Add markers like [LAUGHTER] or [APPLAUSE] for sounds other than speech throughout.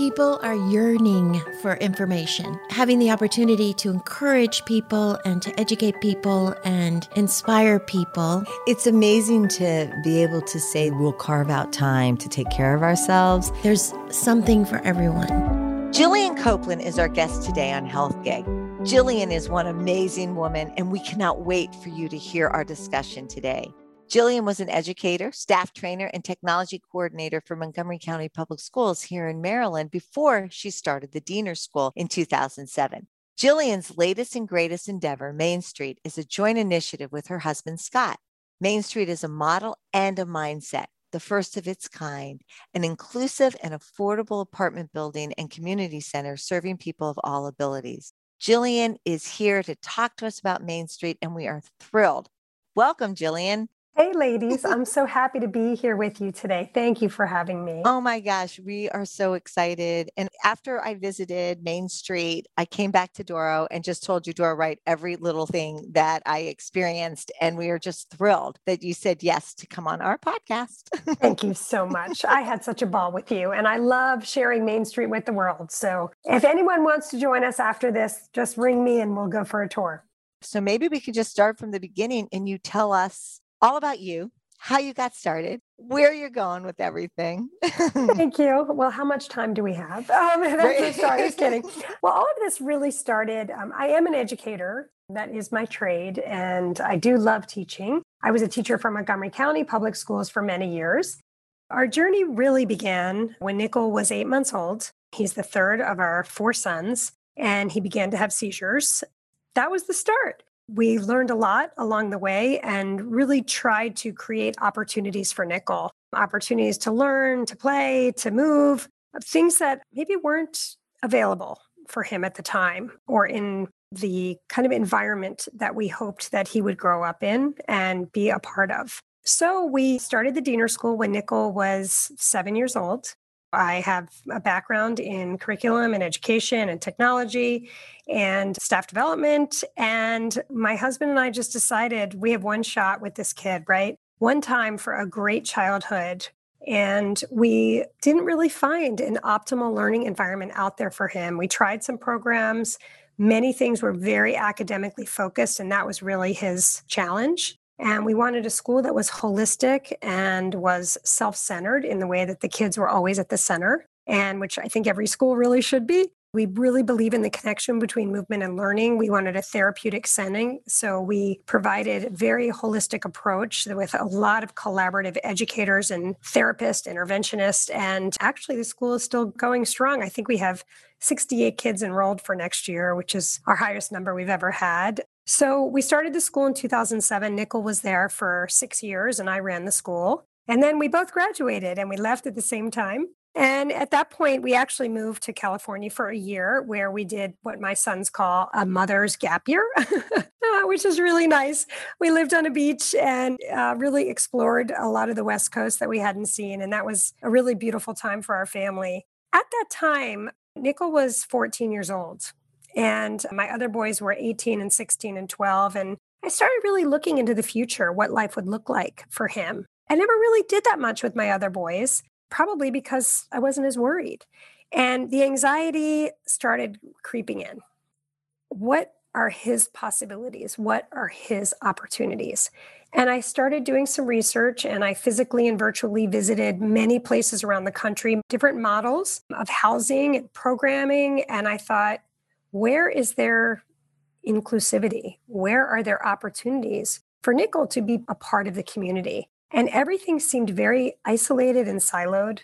People are yearning for information, having the opportunity to encourage people and to educate people and inspire people. It's amazing to be able to say we'll carve out time to take care of ourselves. There's something for everyone. Jillian Copeland is our guest today on Health Gig. Jillian is one amazing woman, and we cannot wait for you to hear our discussion today. Jillian was an educator, staff trainer, and technology coordinator for Montgomery County Public Schools here in Maryland before she started the Diener School in 2007. Jillian's latest and greatest endeavor, Main Street, is a joint initiative with her husband, Scott. Main Street is a model and a mindset, the first of its kind, an inclusive and affordable apartment building and community center serving people of all abilities. Jillian is here to talk to us about Main Street, and we are thrilled. Welcome, Jillian. Hey, ladies, [LAUGHS] I'm so happy to be here with you today. Thank you for having me. Oh my gosh, we are so excited. And after I visited Main Street, I came back to Doro and just told you, Doro, write every little thing that I experienced. And we are just thrilled that you said yes to come on our podcast. [LAUGHS] Thank you so much. I had such a ball with you, and I love sharing Main Street with the world. So if anyone wants to join us after this, just ring me and we'll go for a tour. So maybe we could just start from the beginning and you tell us all about you, how you got started, where you're going with everything. [LAUGHS] Thank you. Well, how much time do we have? [LAUGHS] Um, [LAUGHS] that's sorry, just kidding. Well, all of this really started. Um, I am an educator. That is my trade, and I do love teaching. I was a teacher for Montgomery County Public Schools for many years. Our journey really began when Nickel was eight months old. He's the third of our four sons, and he began to have seizures. That was the start we learned a lot along the way and really tried to create opportunities for Nickel opportunities to learn, to play, to move, things that maybe weren't available for him at the time or in the kind of environment that we hoped that he would grow up in and be a part of. So we started the Diener School when Nickel was seven years old. I have a background in curriculum and education and technology and staff development. And my husband and I just decided we have one shot with this kid, right? One time for a great childhood. And we didn't really find an optimal learning environment out there for him. We tried some programs. Many things were very academically focused, and that was really his challenge. And we wanted a school that was holistic and was self centered in the way that the kids were always at the center, and which I think every school really should be. We really believe in the connection between movement and learning. We wanted a therapeutic setting. So we provided a very holistic approach with a lot of collaborative educators and therapists, interventionists. And actually, the school is still going strong. I think we have 68 kids enrolled for next year, which is our highest number we've ever had. So we started the school in 2007. Nickel was there for six years and I ran the school. And then we both graduated and we left at the same time. And at that point, we actually moved to California for a year where we did what my sons call a mother's gap year, [LAUGHS] uh, which is really nice. We lived on a beach and uh, really explored a lot of the West Coast that we hadn't seen. And that was a really beautiful time for our family. At that time, Nickel was 14 years old. And my other boys were 18 and 16 and 12. And I started really looking into the future, what life would look like for him. I never really did that much with my other boys, probably because I wasn't as worried. And the anxiety started creeping in. What are his possibilities? What are his opportunities? And I started doing some research and I physically and virtually visited many places around the country, different models of housing and programming. And I thought, where is there inclusivity? Where are there opportunities for Nickel to be a part of the community? And everything seemed very isolated and siloed.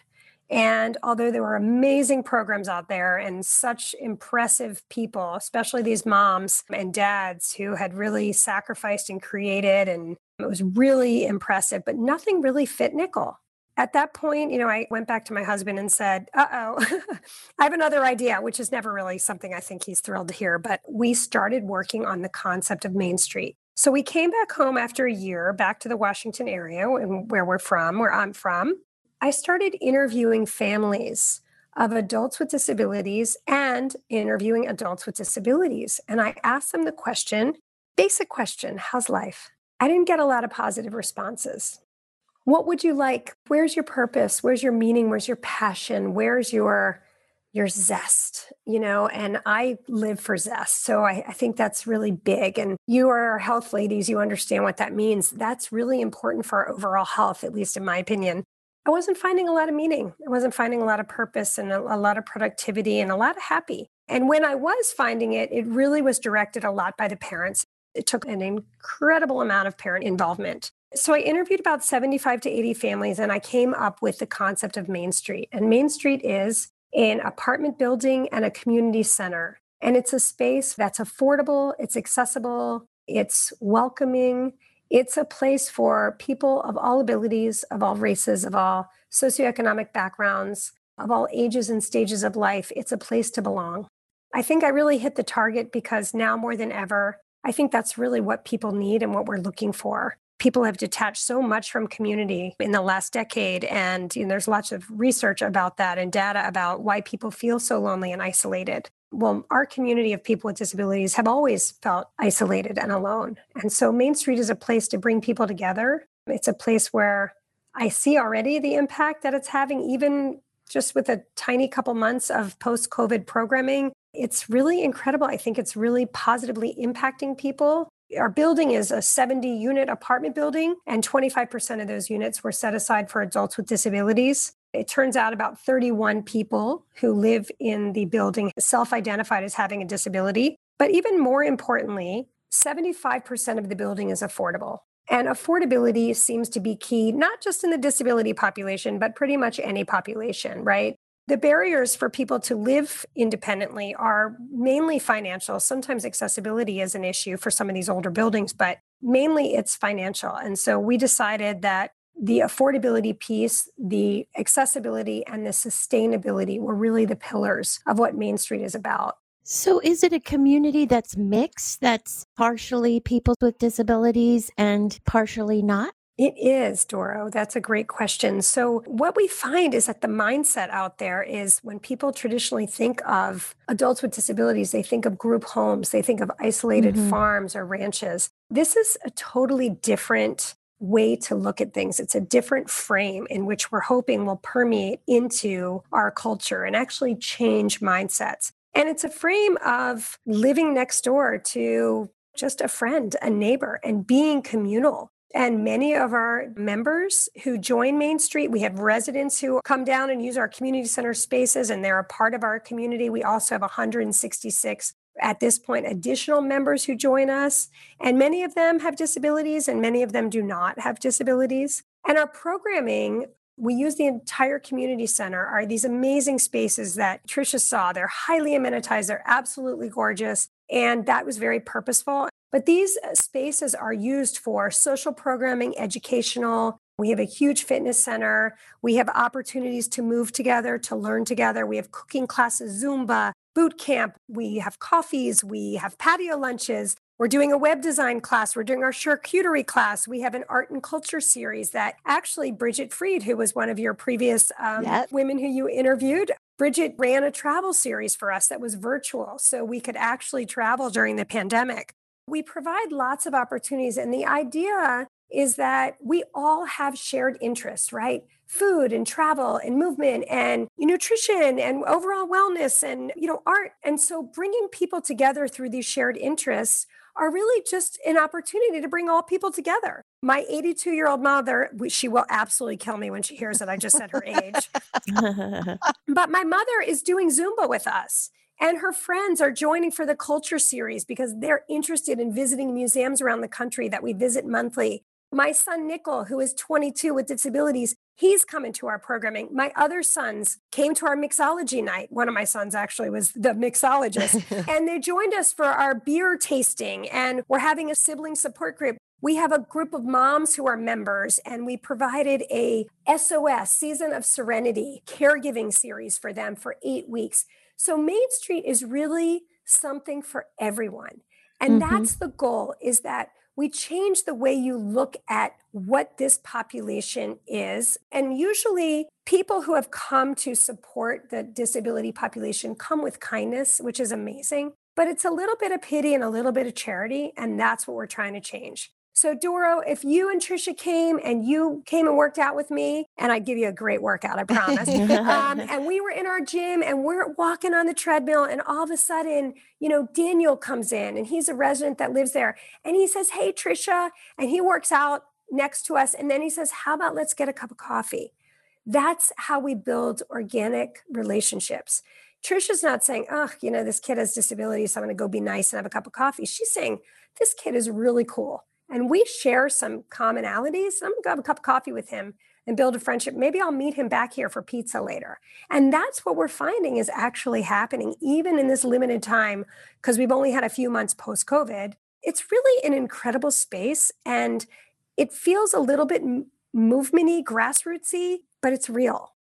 And although there were amazing programs out there and such impressive people, especially these moms and dads who had really sacrificed and created, and it was really impressive, but nothing really fit Nickel at that point, you know, I went back to my husband and said, uh oh, [LAUGHS] I have another idea, which is never really something I think he's thrilled to hear. But we started working on the concept of Main Street. So we came back home after a year, back to the Washington area and where we're from, where I'm from. I started interviewing families of adults with disabilities and interviewing adults with disabilities. And I asked them the question basic question how's life? I didn't get a lot of positive responses. What would you like? Where's your purpose? Where's your meaning? Where's your passion? Where's your your zest, you know, and I live for zest. So I, I, think that's really big. And you are health ladies, you understand what that means. That's really important for our overall health, at least in my opinion. I wasn't finding a lot of meaning. I wasn't finding a lot of purpose and a, a lot of productivity and a lot of happy. And when I was finding it, it really was directed a lot by the parents. It took an incredible amount of parent involvement. So I interviewed about 75 to 80 families and I came up with the concept of Main Street. And Main Street is an apartment building and a community center. And it's a space that's affordable, it's accessible, it's welcoming. It's a place for people of all abilities, of all races, of all socioeconomic backgrounds, of all ages and stages of life. It's a place to belong. I think I really hit the target because now more than ever, I think that's really what people need and what we're looking for people have detached so much from community in the last decade and you know, there's lots of research about that and data about why people feel so lonely and isolated. Well our community of people with disabilities have always felt isolated and alone and so main street is a place to bring people together. It's a place where i see already the impact that it's having even just with a tiny couple months of post covid programming. It's really incredible. I think it's really positively impacting people our building is a 70 unit apartment building, and 25% of those units were set aside for adults with disabilities. It turns out about 31 people who live in the building self identified as having a disability. But even more importantly, 75% of the building is affordable. And affordability seems to be key, not just in the disability population, but pretty much any population, right? The barriers for people to live independently are mainly financial. Sometimes accessibility is an issue for some of these older buildings, but mainly it's financial. And so we decided that the affordability piece, the accessibility, and the sustainability were really the pillars of what Main Street is about. So, is it a community that's mixed, that's partially people with disabilities and partially not? It is, Doro. That's a great question. So, what we find is that the mindset out there is when people traditionally think of adults with disabilities, they think of group homes, they think of isolated mm-hmm. farms or ranches. This is a totally different way to look at things. It's a different frame in which we're hoping will permeate into our culture and actually change mindsets. And it's a frame of living next door to just a friend, a neighbor, and being communal and many of our members who join Main Street, we have residents who come down and use our community center spaces, and they're a part of our community. We also have 166 at this point additional members who join us. And many of them have disabilities and many of them do not have disabilities. And our programming we use the entire community center are these amazing spaces that Tricia saw. They're highly amenitized. They're absolutely gorgeous. And that was very purposeful but these uh, spaces are used for social programming, educational. We have a huge fitness center. We have opportunities to move together, to learn together. We have cooking classes, Zumba, boot camp. We have coffees. We have patio lunches. We're doing a web design class. We're doing our charcuterie class. We have an art and culture series that actually Bridget Freed, who was one of your previous um, yep. women who you interviewed, Bridget ran a travel series for us that was virtual. So we could actually travel during the pandemic. We provide lots of opportunities. And the idea is that we all have shared interests, right? Food and travel and movement and nutrition and overall wellness and you know art. And so bringing people together through these shared interests are really just an opportunity to bring all people together. My 82 year old mother, she will absolutely kill me when she hears that I just said her age. [LAUGHS] but my mother is doing Zumba with us. And her friends are joining for the culture series because they're interested in visiting museums around the country that we visit monthly. My son, Nickel, who is 22 with disabilities, he's coming to our programming. My other sons came to our mixology night. One of my sons actually was the mixologist, [LAUGHS] and they joined us for our beer tasting. And we're having a sibling support group. We have a group of moms who are members, and we provided a SOS, Season of Serenity, caregiving series for them for eight weeks. So Main Street is really something for everyone. And mm-hmm. that's the goal is that we change the way you look at what this population is. And usually, people who have come to support the disability population come with kindness, which is amazing. But it's a little bit of pity and a little bit of charity. And that's what we're trying to change. So, Doro, if you and Trisha came and you came and worked out with me, and I'd give you a great workout, I promise. um, [LAUGHS] and we were in our gym and we're walking on the treadmill, and all of a sudden, you know, Daniel comes in and he's a resident that lives there. And he says, Hey, Trisha. And he works out next to us. And then he says, How about let's get a cup of coffee? That's how we build organic relationships. Trisha's not saying, oh, you know, this kid has disabilities, so I'm going to go be nice and have a cup of coffee. She's saying, this kid is really cool and we share some commonalities. I'm gonna go have a cup of coffee with him and build a friendship. Maybe I'll meet him back here for pizza later. And that's what we're finding is actually happening, even in this limited time, because we've only had a few months post COVID. It's really an incredible space. And it feels a little bit movementy, grassrootsy, but it's real.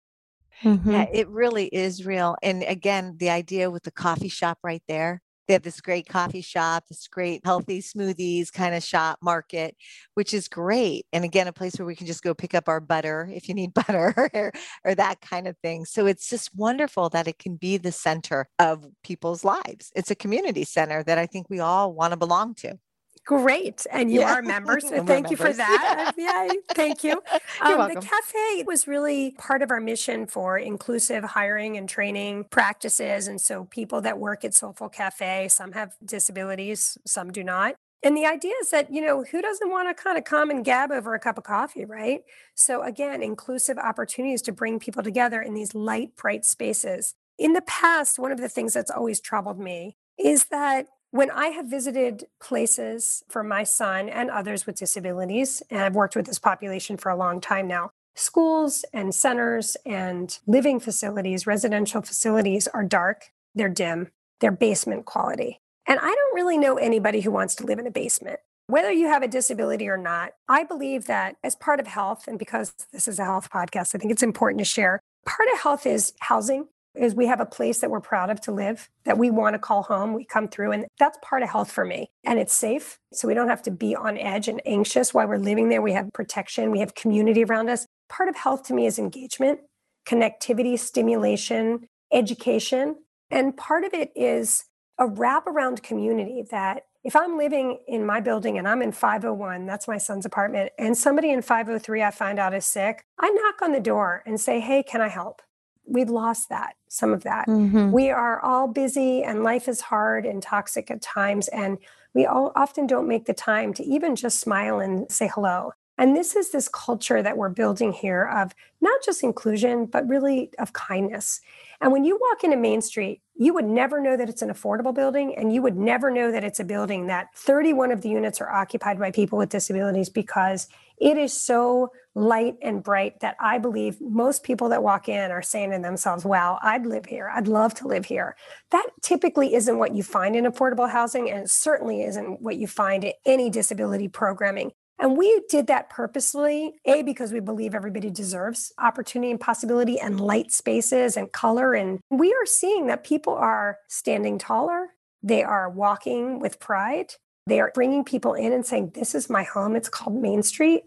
Mm-hmm. Yeah, it really is real. And again, the idea with the coffee shop right there, they have this great coffee shop, this great healthy smoothies kind of shop market, which is great. And again, a place where we can just go pick up our butter if you need [LAUGHS] butter or, or that kind of thing. So it's just wonderful that it can be the center of people's lives. It's a community center that I think we all want to belong to. Great. And you yeah. are members. So [LAUGHS] thank members. you for that. yeah, [LAUGHS] thank you. Um, the cafe was really part of our mission for inclusive hiring and training practices. And so people that work at Soulful Cafe, some have disabilities, some do not. And the idea is that, you know, who doesn't want to kind of come and gab over a cup of coffee, right? So, again, inclusive opportunities to bring people together in these light, bright spaces. In the past, one of the things that's always troubled me is that when I have visited places for my son and others with disabilities, and I've worked with this population for a long time now, schools and centers and living facilities, residential facilities are dark, they're dim, they're basement quality. And I don't really know anybody who wants to live in a basement. Whether you have a disability or not, I believe that as part of health, and because this is a health podcast, I think it's important to share. Part of health is housing, is we have a place that we're proud of to live, that we want to call home. We come through, and that's part of health for me. And it's safe. So we don't have to be on edge and anxious while we're living there. We have protection, we have community around us. Part of health to me is engagement, connectivity, stimulation, education. And part of it is a wraparound community that if I'm living in my building and I'm in 501, that's my son's apartment, and somebody in 503 I find out is sick, I knock on the door and say, Hey, can I help? We've lost that some of that. Mm-hmm. we are all busy and life is hard and toxic at times and we all often don't make the time to even just smile and say hello. And this is this culture that we're building here of not just inclusion but really of kindness. And when you walk into main street you would never know that it's an affordable building and you would never know that it's a building that 31 of the units are occupied by people with disabilities because it is so light and bright that I believe most people that walk in are saying to themselves, wow, I'd live here. I'd love to live here. That typically isn't what you find in affordable housing, and it certainly isn't what you find in any disability programming. And we did that purposely, A, because we believe everybody deserves opportunity and possibility and light spaces and color. And we are seeing that people are standing taller, they are walking with pride, they are bringing people in and saying, This is my home. It's called Main Street.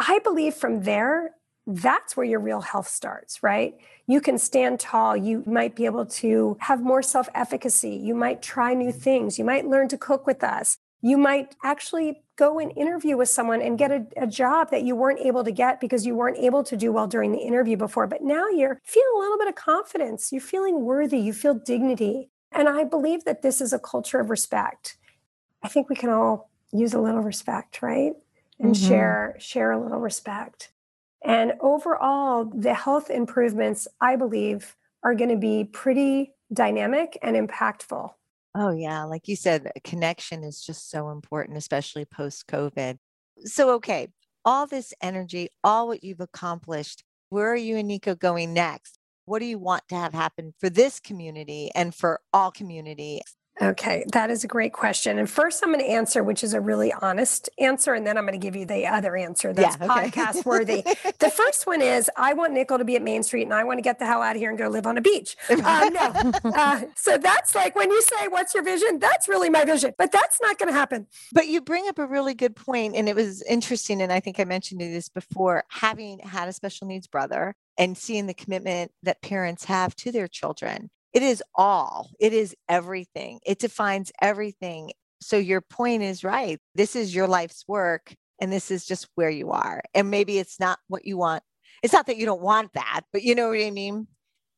I believe from there, that's where your real health starts, right? You can stand tall. You might be able to have more self efficacy. You might try new mm-hmm. things. You might learn to cook with us. You might actually go and interview with someone and get a, a, job that you weren't able to get because you weren't able to do well during the interview before. But now you're feeling a little bit of confidence. You're feeling worthy. You feel dignity. And I believe that this is a culture of respect. I think we can all use a little respect, right? And mm-hmm. share share a little respect. And overall, the health improvements, I believe, are going to be pretty dynamic and impactful. Oh, yeah. Like you said, connection is just so important, especially post COVID. So, okay, all this energy, all what you've accomplished, where are you and Nico going next? What do you want to have happen for this community and for all community Okay, that is a great question. And first, I'm going to answer, which is a really honest answer, and then I'm going to give you the other answer that's yeah, okay. podcast worthy. [LAUGHS] the first one is I want Nickel to be at Main Street, and I want to get the hell out of here and go live on a beach. [LAUGHS] Uh, no, uh, so that's like when you say, "What's your vision?" That's really my vision, but that's not going to happen. But you bring up a really good point, and it was interesting, and I think I mentioned this before. Having had a special needs brother and seeing the commitment that parents have to their children it is all, it is everything. It defines everything. So your point is right. This is your life's work. and this is just where you are. And maybe it's not what you want. It's not that you don't want that, but you know what I mean?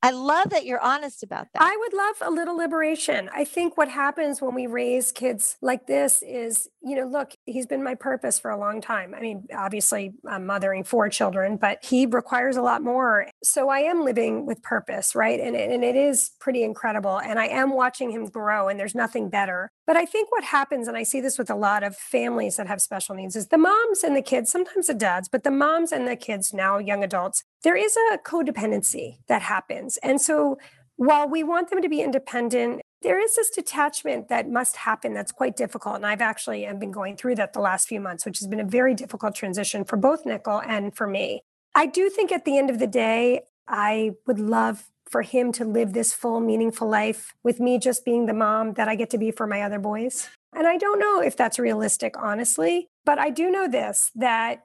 I love that you're honest about that. I would love a little liberation. I think what happens when we raise kids like this is, you know, look, he's been my purpose for a long time. I mean, obviously, I'm mothering four children, but he requires a lot more. So I am living with purpose, right? And, and it is pretty incredible. And I am watching him grow, and there's nothing better. But I think what happens, and I see this with a lot of families that have special needs, is the moms and the kids, sometimes the dads, but the moms and the kids now, young adults, there is a codependency that happens. And so while we want them to be independent, there is this detachment that must happen that's quite difficult. And I've actually been going through that the last few months, which has been a very difficult transition for both Nickel and for me. I do think at the end of the day, I would love for him to live this full, meaningful life with me just being the mom that I get to be for my other boys. And I don't know if that's realistic, honestly, but I do know this that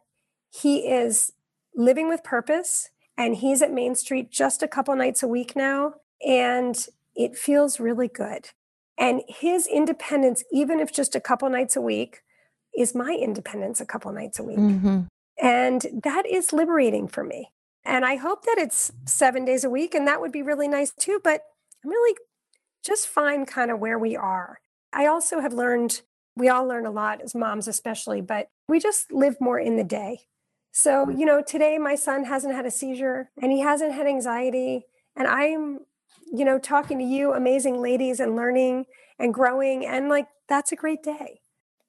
he is living with purpose and he's at Main Street just a couple nights a week now. And it feels really good. And his independence, even if just a couple nights a week, is my independence a couple nights a week. Mm-hmm. And that is liberating for me. And I hope that it's seven days a week. And that would be really nice too. But I'm really just fine kind of where we are. I also have learned, we all learn a lot as moms, especially, but we just live more in the day. So, you know, today my son hasn't had a seizure and he hasn't had anxiety. And I'm, you know, talking to you, amazing ladies, and learning and growing. And like, that's a great day.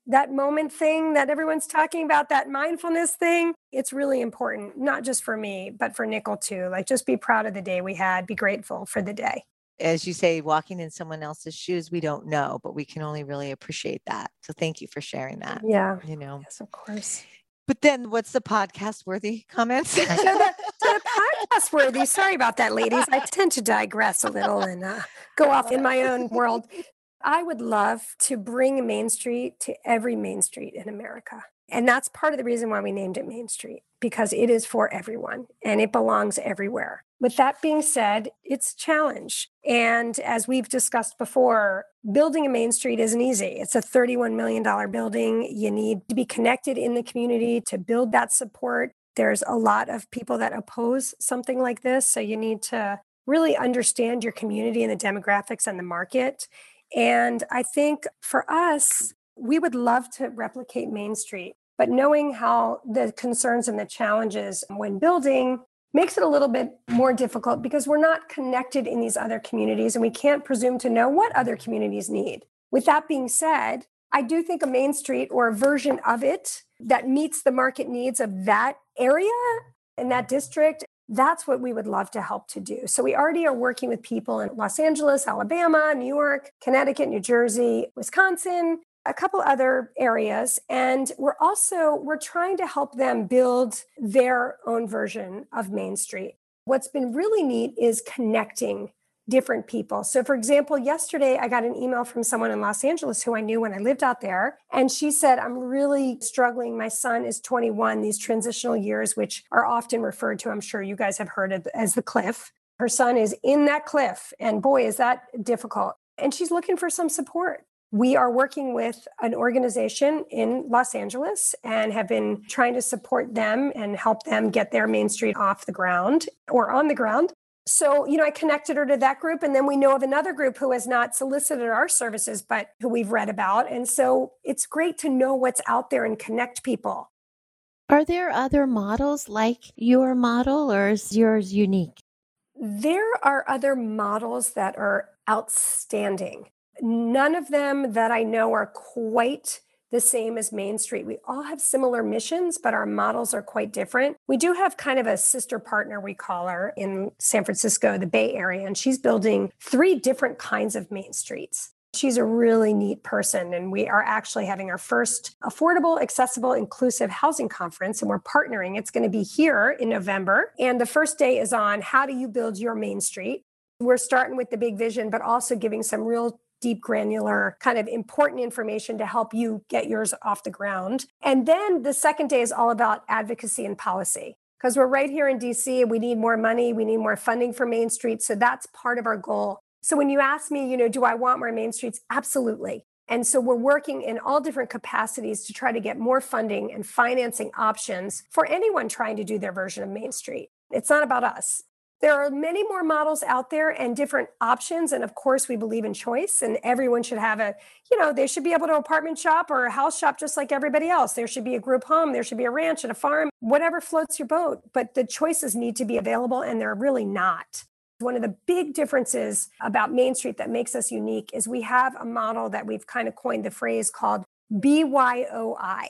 That moment thing that everyone's talking about, that mindfulness thing, it's really important, not just for me, but for Nickel too. Like, just be proud of the day we had, be grateful for the day as you say, walking in someone else's shoes, we don't know, but we can only really appreciate that. So thank you for sharing that. Yeah. You know, yes, of course. But then what's the podcast worthy comments? [LAUGHS] so, the, so the [LAUGHS] podcast worthy, sorry about that, ladies. I tend to digress a little and uh, go off in my own world. I would love to bring Main Street to every Main Street in America. And that's part of the reason why we named it Main Street, because it is for everyone and it belongs everywhere. With that being said, it's a challenge. And as we've discussed before, building a main street isn't easy. It's a $31 million building. You need to be connected in the community to build that support. There's a lot of people that oppose something like this. So you need to really understand your community and the demographics and the market. And I think for us, we would love to replicate Main Street, but knowing how the concerns and the challenges when building makes it a little bit more difficult because we're not connected in these other communities and we can't presume to know what other communities need. With that being said, I do think a main street or a version of it that meets the market needs of that area and that district, that's what we would love to help to do. So we already are working with people in Los Angeles, Alabama, New York, Connecticut, New Jersey, Wisconsin, a couple other areas and we're also we're trying to help them build their own version of main street. What's been really neat is connecting different people. So for example yesterday i got an email from someone in los angeles who i knew when i lived out there and she said i'm really struggling. My son is 21 these transitional years which are often referred to i'm sure you guys have heard of as the cliff. Her son is in that cliff and boy is that difficult. And she's looking for some support we are working with an organization in Los Angeles and have been trying to support them and help them get their Main Street off the ground or on the ground. So, you know, I connected her to that group. And then we know of another group who has not solicited our services, but who we've read about. And so it's great to know what's out there and connect people. Are there other models like your model, or is yours unique? There are other models that are outstanding. None of them that I know are quite the same as Main Street. We all have similar missions, but our models are quite different. We do have kind of a sister partner, we call her, in San Francisco, the Bay Area, and she's building three different kinds of Main Streets. She's a really neat person, and we are actually having our first affordable, accessible, inclusive housing conference, and we're partnering. It's going to be here in November. And the first day is on how do you build your Main Street? We're starting with the big vision, but also giving some real deep, granular, kind of important information to help you get yours off the ground. And then the second day is all about advocacy and policy. Because we're right here in DC and we need more money, we need more funding for Main Street. So that's part of our goal. So when you ask me, you know, do I want more Main Streets? Absolutely. And so we're working in all different capacities to try to get more funding and financing options for anyone trying to do their version of Main Street. It's not about us. There are many more models out there and different options. And of course, we believe in choice, and everyone should have a, you know, they should be able to apartment shop or a house shop just like everybody else. There should be a group home, there should be a ranch and a farm, whatever floats your boat. But the choices need to be available, and they're really not. One of the big differences about Main Street that makes us unique is we have a model that we've kind of coined the phrase called BYOI.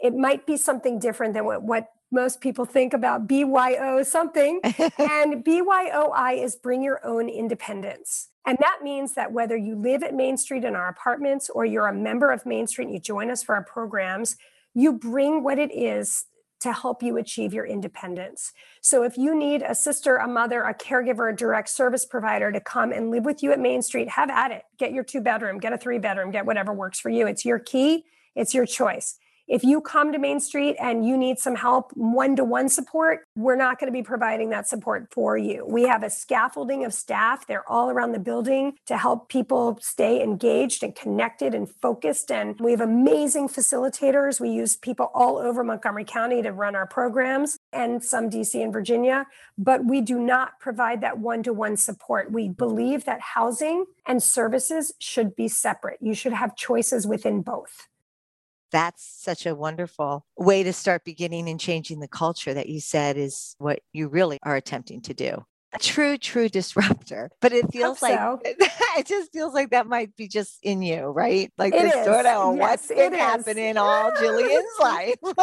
It might be something different than what, what most people think about BYO something. [LAUGHS] and BYOI is bring your own independence. And that means that whether you live at Main Street in our apartments or you're a member of Main Street and you join us for our programs, you bring what it is to help you achieve your independence. So if you need a sister, a mother, a caregiver, a direct service provider to come and live with you at Main Street, have at it. Get your two bedroom, get a three bedroom, get whatever works for you. It's your key, it's your choice. If you come to Main Street and you need some help, one to one support, we're not going to be providing that support for you. We have a scaffolding of staff. They're all around the building to help people stay engaged and connected and focused. And we have amazing facilitators. We use people all over Montgomery County to run our programs and some DC and Virginia, but we do not provide that one to one support. We believe that housing and services should be separate. You should have choices within both that's such a wonderful way to start beginning and changing the culture that you said is what you really are attempting to do. A true, true disruptor. But it feels like so. [LAUGHS] it just feels like that might be just in you, right? Like it is. sort of yes, what's been happening all Jillian's [LAUGHS] life. [LAUGHS] yeah,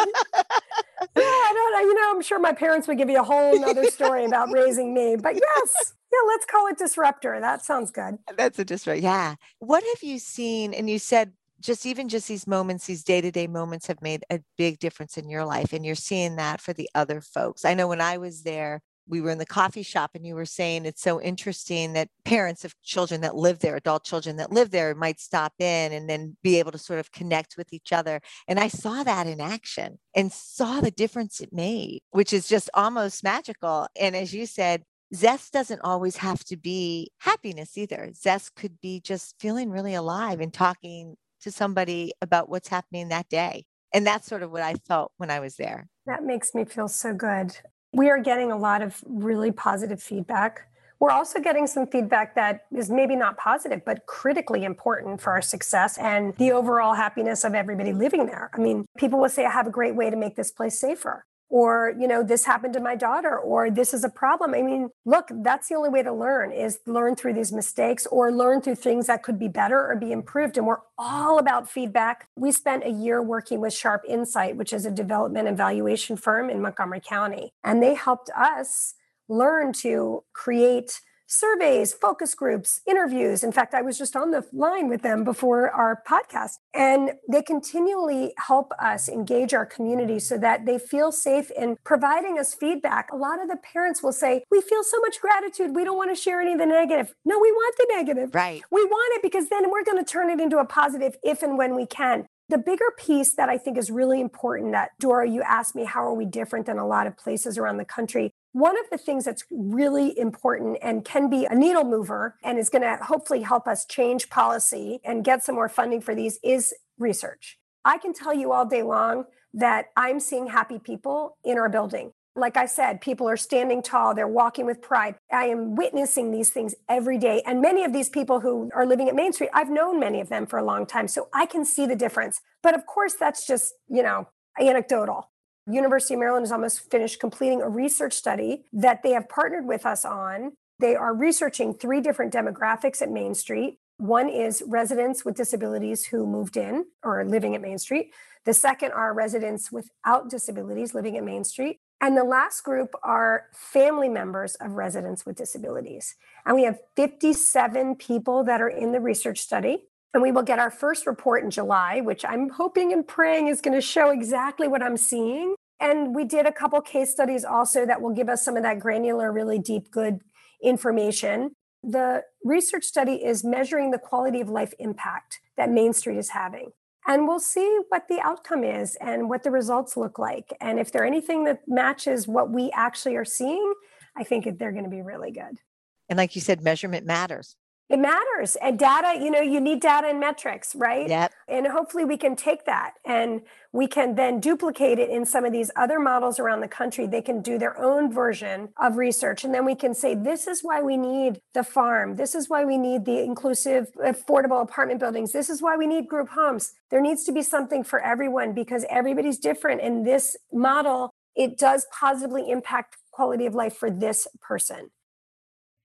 I don't know. You know, I'm sure my parents would give you a whole nother story about raising me. But yes, yeah, let's call it disruptor. That sounds good. That's a disruptor. Yeah. What have you seen? And you said just even just these moments these day-to-day moments have made a big difference in your life and you're seeing that for the other folks. I know when i was there we were in the coffee shop and you were saying it's so interesting that parents of children that live there adult children that live there might stop in and then be able to sort of connect with each other and i saw that in action and saw the difference it made which is just almost magical and as you said zest doesn't always have to be happiness either. Zest could be just feeling really alive and talking to somebody about what's happening that day. And that's sort of what I felt when I was there. That makes me feel so good. We are getting a lot of really positive feedback. We're also getting some feedback that is maybe not positive, but critically important for our success and the overall happiness of everybody living there. I mean, people will say, I have a great way to make this place safer or you know this happened to my daughter or this is a problem. I mean look that's the only way to learn is learn through these mistakes or learn through things that could be better or be improved. And we're all about feedback. We spent a year working with sharp insight which is a development and valuation firm in montgomery county. And they helped us learn to create surveys, focus groups, interviews. In fact, I was just on the line with them before our podcast, and they continually help us engage our community so that they feel safe in providing us feedback. A lot of the parents will say, We feel so much gratitude. We don't want to share any of the negative. No, we want the negative. Right. We want it because then we're going to turn it into a positive if and when we can. The bigger piece that I think is really important that Doro, you asked me, how are we different than a lot of places around the country? One of the things that's really important and can be a needle mover and is going to hopefully help us change policy and get some more funding for these is research. I can tell you all day long that I'm seeing happy people in our building. Like I said, people are standing tall, they're walking with pride. I am witnessing these things every day. And many of these people who are living at Main Street, I've known many of them for a long time. So I can see the difference. But of course, that's just, you know, anecdotal. University of Maryland is almost finished completing a research study that they have partnered with us on. They are researching three different demographics at Main Street. One is residents with disabilities who moved in or are living at Main Street. The second are residents without disabilities living at Main Street. And the last group are family members of residents with disabilities. And we have 57 people that are in the research study. And we will get our first report in July, which I'm hoping and praying is going to show exactly what I'm seeing. And we did a couple case studies also that will give us some of that granular, really deep, good information. The research study is measuring the quality of life impact that Main Street is having. And we'll see what the outcome is and what the results look like. And if they're anything that matches what we actually are seeing, I think they're going to be really good. And like you said, measurement matters It matters. And data, you know, you need data and metrics, right? Yep. And hopefully we can take that and we can then duplicate it in some of these other models around the country. They can do their own version of research. And then we can say, this is why we need the farm. This is why we need the inclusive, affordable apartment buildings. This is why we need group homes. There needs to be something for everyone because everybody's different. And this model, it does positively impact quality of life for this person.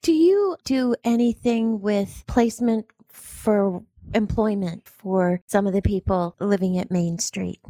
Do you do anything with placement for employment for some of the people living at Main Street?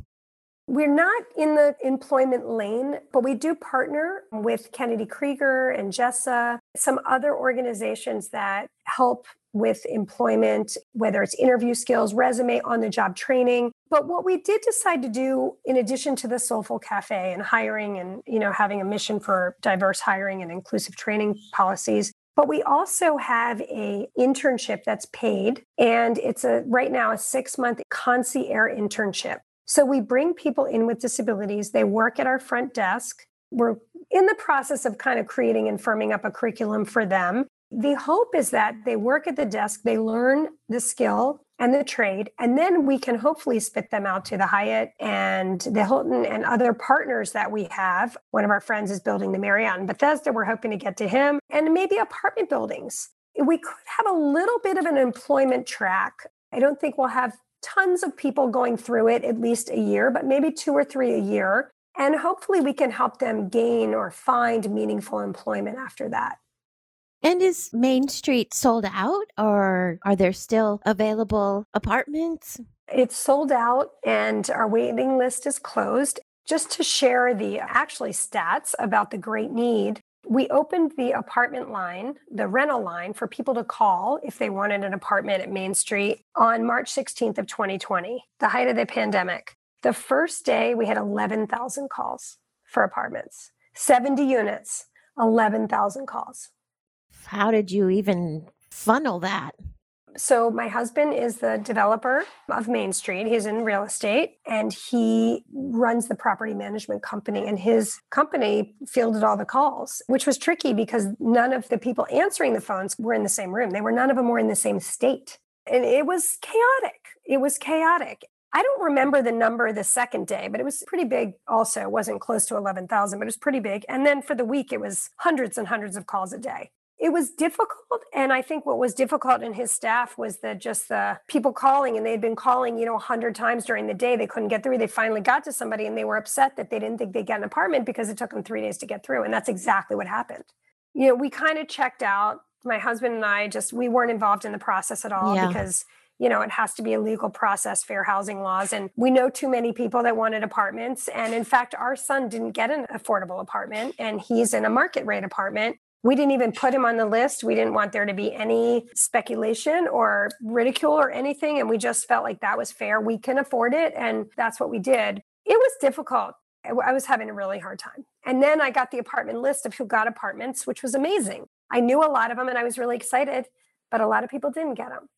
We're not in the employment lane, but we do partner with Kennedy Krieger and Jessa, some other organizations that help with employment, whether it's interview skills, resume, on the job training. But what we did decide to do, in addition to the Soulful Cafe and hiring and you know having a mission for diverse hiring and inclusive training policies, but we also have a internship that's paid and it's a right now a 6-month concierge internship. So we bring people in with disabilities, they work at our front desk. We're in the process of kind of creating and firming up a curriculum for them. The hope is that they work at the desk, they learn the skill, and the trade. And then we can hopefully spit them out to the Hyatt and the Hilton and other partners that we have. One of our friends is building the Marriott in Bethesda. We're hoping to get to him and maybe apartment buildings. We could have a little bit of an employment track. I don't think we'll have tons of people going through it at least a year, but maybe two or three a year. And hopefully we can help them gain or find meaningful employment after that. And is Main Street sold out or are there still available apartments? It's sold out and our waiting list is closed. Just to share the actually stats about the great need, we opened the apartment line, the rental line for people to call if they wanted an apartment at Main Street on March 16th of 2020, the height of the pandemic. The first day we had 11,000 calls for apartments, 70 units, 11,000 calls how did you even funnel that? So, my husband is the developer of Main Street. He's in real estate and he runs the property management company. And his company fielded all the calls, which was tricky because none of the people answering the phones were in the same room. They were, none of them were in the same state. And it was chaotic. It was chaotic. I don't remember the number the second day, but it was pretty big also. It wasn't close to 11,000, but it was pretty big. And then for the week, it was hundreds and hundreds of calls a day it was difficult and i think what was difficult in his staff was that just the people calling and they had been calling you know 100 times during the day. They couldn't get through. They finally got to somebody and they were upset that they didn't think they'd get an apartment because it took them three days to get through and that's exactly what happened. You know we kind of checked out. My husband and i just we weren't involved in the process at all yeah. because you know it has to be a legal process fair housing laws and we know too many people that wanted apartments and in fact our son didn't get an affordable apartment and he's in a market rate apartment we didn't even put him on the list. We didn't want there to be any speculation or ridicule or anything. And we just felt like that was fair. We can afford it. And that's what we did. It was difficult. I was having a really hard time. And then I got the apartment list of who got apartments, which was amazing. I knew a lot of them and I was really excited, but a lot of people didn't get them.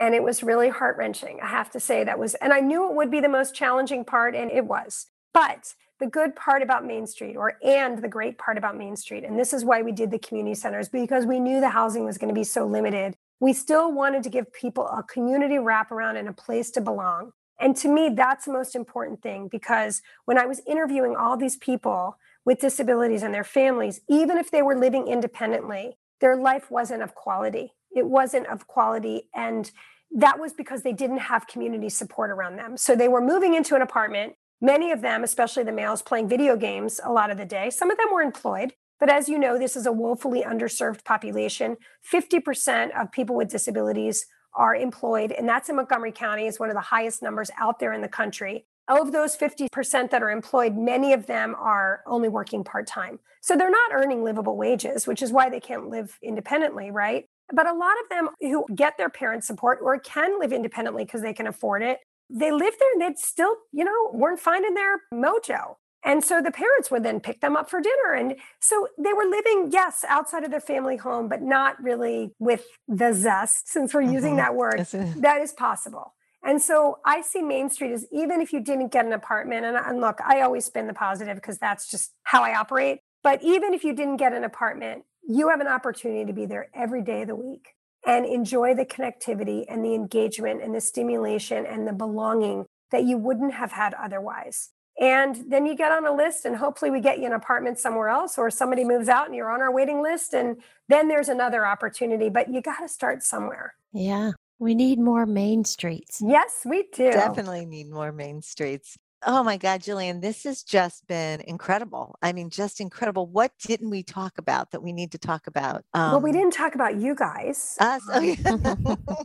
And it was really heart wrenching. I have to say that was, and I knew it would be the most challenging part, and it was. But the good part about Main Street, or and the great part about Main Street, and this is why we did the community centers because we knew the housing was going to be so limited. We still wanted to give people a community wraparound and a place to belong. And to me, that's the most important thing because when I was interviewing all these people with disabilities and their families, even if they were living independently, their life wasn't of quality. It wasn't of quality. And that was because they didn't have community support around them. So they were moving into an apartment Many of them, especially the males, playing video games a lot of the day. Some of them were employed, but as you know, this is a woefully underserved population. 50% of people with disabilities are employed, and that's in Montgomery County, is one of the highest numbers out there in the country. Of those 50% that are employed, many of them are only working part time. So they're not earning livable wages, which is why they can't live independently, right? But a lot of them who get their parents' support or can live independently because they can afford it they lived there and they'd still, you know, weren't finding their mojo. And so the parents would then pick them up for dinner. And so they were living, yes, outside of their family home, but not really with the zest, since we're mm-hmm. using that word. that is possible. And so I see Main Street as even if you didn't get an apartment, and, and look, I always spin the positive because that's just how I operate. But even if you didn't get an apartment, you have an opportunity to be there every day of the week and enjoy the connectivity and the engagement and the stimulation and the belonging that you wouldn't have had otherwise. And then you get on a list, and hopefully, we get you an apartment somewhere else, or somebody moves out and you're on our waiting list. And then there's another opportunity, but you got to start somewhere. Yeah. We need more main streets. Yes, we do. Definitely need more main streets. Oh my God, Jillian, this has just been incredible. I mean, just incredible. What didn't we talk about that we need to talk about? Um, well, we um, didn't talk about you guys. Us. Oh, [LAUGHS] [LAUGHS]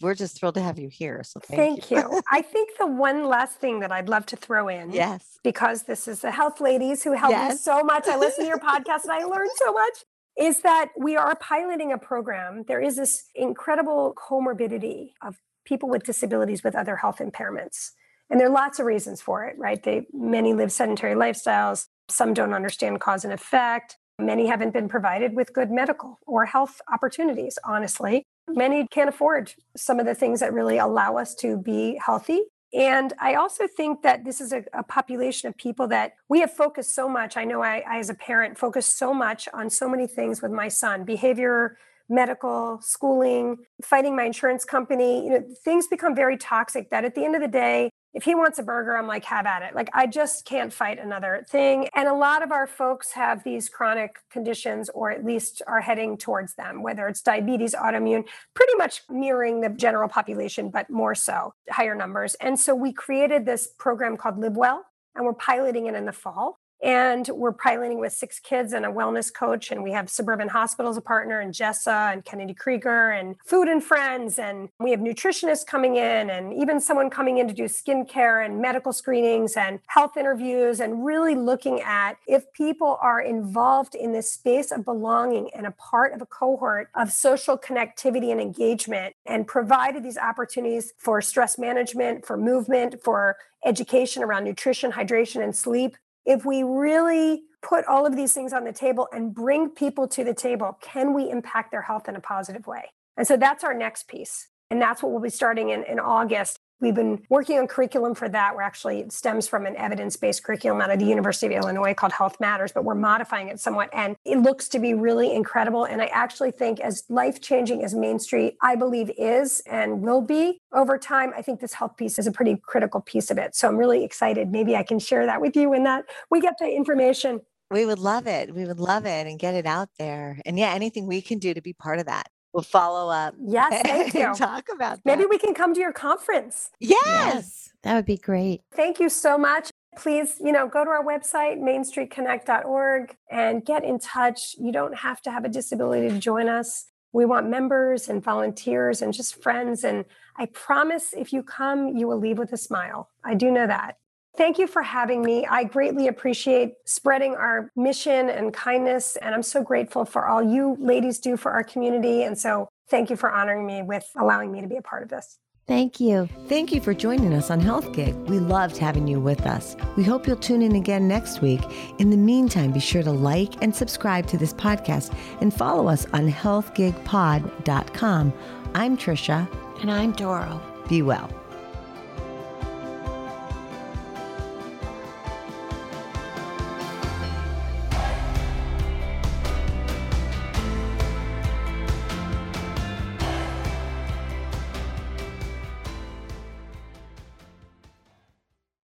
We're just thrilled to have you here. So thank, thank you. you. I think the one last thing that I'd love to throw in, yes, because this is the health ladies who help yes. me so much. I listen to your [LAUGHS] podcast and I learn so much. Is that we are piloting a program. There is this incredible comorbidity of people with disabilities with other health impairments. And there are lots of reasons for it, right? They many live sedentary lifestyles, some don't understand cause and effect. Many haven't been provided with good medical or health opportunities, honestly. Many can't afford some of the things that really allow us to be healthy. And I also think that this is a, a population of people that we have focused so much. I know I, I, as a parent, focused so much on so many things with my son behavior, medical, schooling, fighting my insurance company. You know, things become very toxic that at the end of the day, if he wants a burger, I'm like, have at it. Like, I just can't fight another thing. And a lot of our folks have these chronic conditions, or at least are heading towards them, whether it's diabetes, autoimmune, pretty much mirroring the general population, but more so, higher numbers. And so we created this program called Live Well, and we're piloting it in the fall. And we're piloting with six kids and a wellness coach. And we have Suburban Hospitals a partner, and Jessa and Kennedy Krieger, and Food and Friends. And we have nutritionists coming in, and even someone coming in to do skincare and medical screenings and health interviews, and really looking at if people are involved in this space of belonging and a part of a cohort of social connectivity and engagement, and provided these opportunities for stress management, for movement, for education around nutrition, hydration, and sleep, if we really put all of these things on the table and bring people to the table, can we impact their health in a positive way? And so that's our next piece. And that's what we'll be starting in, in August. We've been working on curriculum for that. We're actually, it stems from an evidence based curriculum out of the University of Illinois called Health Matters, but we're modifying it somewhat. And it looks to be really incredible. And I actually think, as life changing as Main Street, I believe, is and will be over time, I think this health piece is a pretty critical piece of it. So I'm really excited. Maybe I can share that with you when that we get the information. We would love it. We would love it and get it out there. And yeah, anything we can do to be part of that we'll follow up. Yes, thank you. talk about that. Maybe we can come to your conference. Yes. yes. That would be great. Thank you so much. Please, you know, go to our website, mainstreetconnect.org, and get in touch. You don't have to have a disability to join us. We want members and volunteers and just friends. And I promise if you come, you will leave with a smile. I do know that. Thank you for having me. I greatly appreciate spreading our mission and kindness. And I'm so grateful for all you ladies do for our community. And so thank you for honoring me with allowing me to be a part of this. Thank you. Thank you for joining us on Health Gig. We loved having you with us. We hope you'll tune in again next week. In the meantime, be sure to like and subscribe to this podcast and follow us on healthgigpod.com. I'm Trisha. And I'm Doro. Be well.